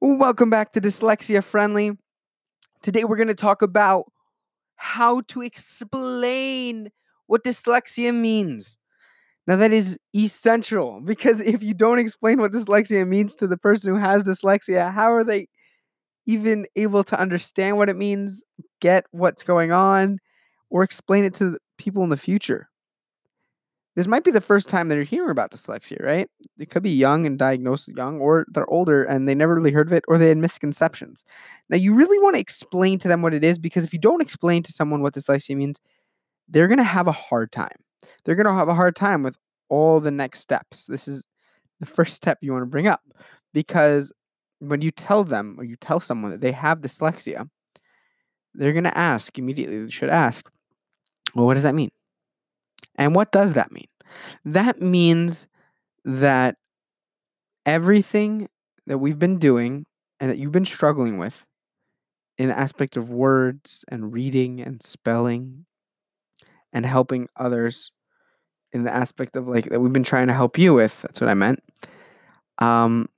Welcome back to Dyslexia Friendly. Today we're going to talk about how to explain what dyslexia means. Now, that is essential because if you don't explain what dyslexia means to the person who has dyslexia, how are they even able to understand what it means, get what's going on, or explain it to people in the future? This might be the first time that they're hearing about dyslexia, right? They could be young and diagnosed young, or they're older and they never really heard of it, or they had misconceptions. Now, you really want to explain to them what it is because if you don't explain to someone what dyslexia means, they're going to have a hard time. They're going to have a hard time with all the next steps. This is the first step you want to bring up because when you tell them or you tell someone that they have dyslexia, they're going to ask immediately, they should ask, well, what does that mean? And what does that mean? That means that everything that we've been doing and that you've been struggling with in the aspect of words and reading and spelling and helping others in the aspect of like that we've been trying to help you with that's what i meant um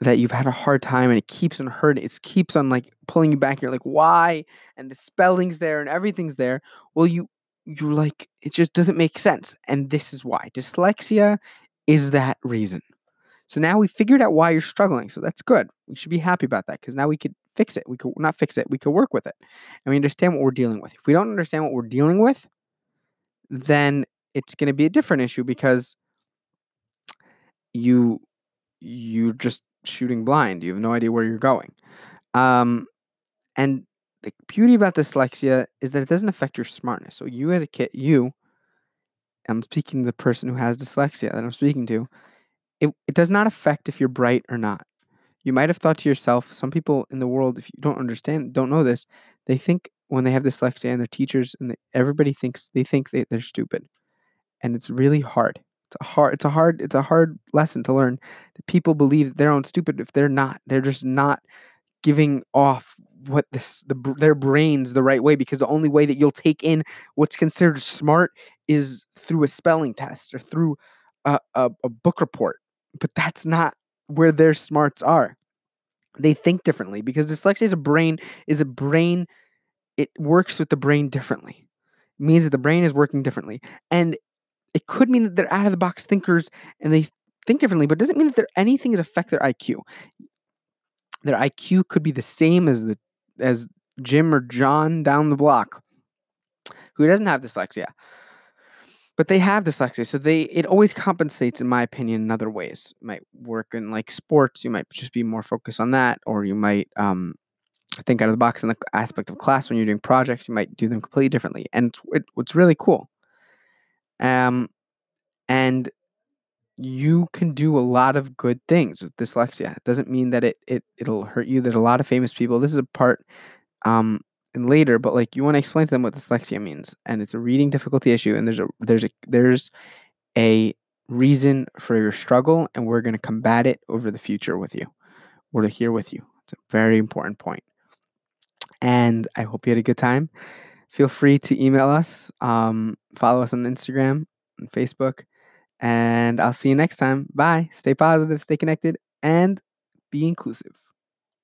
that you've had a hard time and it keeps on hurting it keeps on like pulling you back you're like why and the spelling's there and everything's there well you you're like, it just doesn't make sense. And this is why. Dyslexia is that reason. So now we figured out why you're struggling. So that's good. We should be happy about that because now we could fix it. We could not fix it. We could work with it. And we understand what we're dealing with. If we don't understand what we're dealing with, then it's going to be a different issue because you you're just shooting blind. You have no idea where you're going. Um, and the beauty about dyslexia is that it doesn't affect your smartness. So you as a kid, you, I'm speaking to the person who has dyslexia that I'm speaking to, it, it does not affect if you're bright or not. You might have thought to yourself, some people in the world, if you don't understand, don't know this, they think when they have dyslexia and their teachers and everybody thinks they think they, they're stupid. And it's really hard. It's a hard it's a hard it's a hard lesson to learn that people believe they're own stupid if they're not. They're just not giving off what this the, their brains the right way because the only way that you'll take in what's considered smart is through a spelling test or through a, a, a book report but that's not where their smarts are. They think differently because dyslexia is a brain is a brain it works with the brain differently. It means that the brain is working differently and it could mean that they're out of the box thinkers and they think differently but it doesn't mean that anything is affect their iq their IQ could be the same as the as Jim or John down the block who doesn't have dyslexia. But they have dyslexia, so they it always compensates, in my opinion, in other ways. It might work in like sports, you might just be more focused on that, or you might um, think out of the box in the aspect of class when you're doing projects. You might do them completely differently, and it's, it, it's really cool. Um, and you can do a lot of good things with dyslexia. It doesn't mean that it, it it'll hurt you. There's a lot of famous people. This is a part um and later, but like you want to explain to them what dyslexia means. And it's a reading difficulty issue and there's a there's a there's a reason for your struggle and we're gonna combat it over the future with you. We're here with you. It's a very important point. And I hope you had a good time. Feel free to email us, um, follow us on Instagram and Facebook and I'll see you next time. Bye. Stay positive, stay connected, and be inclusive.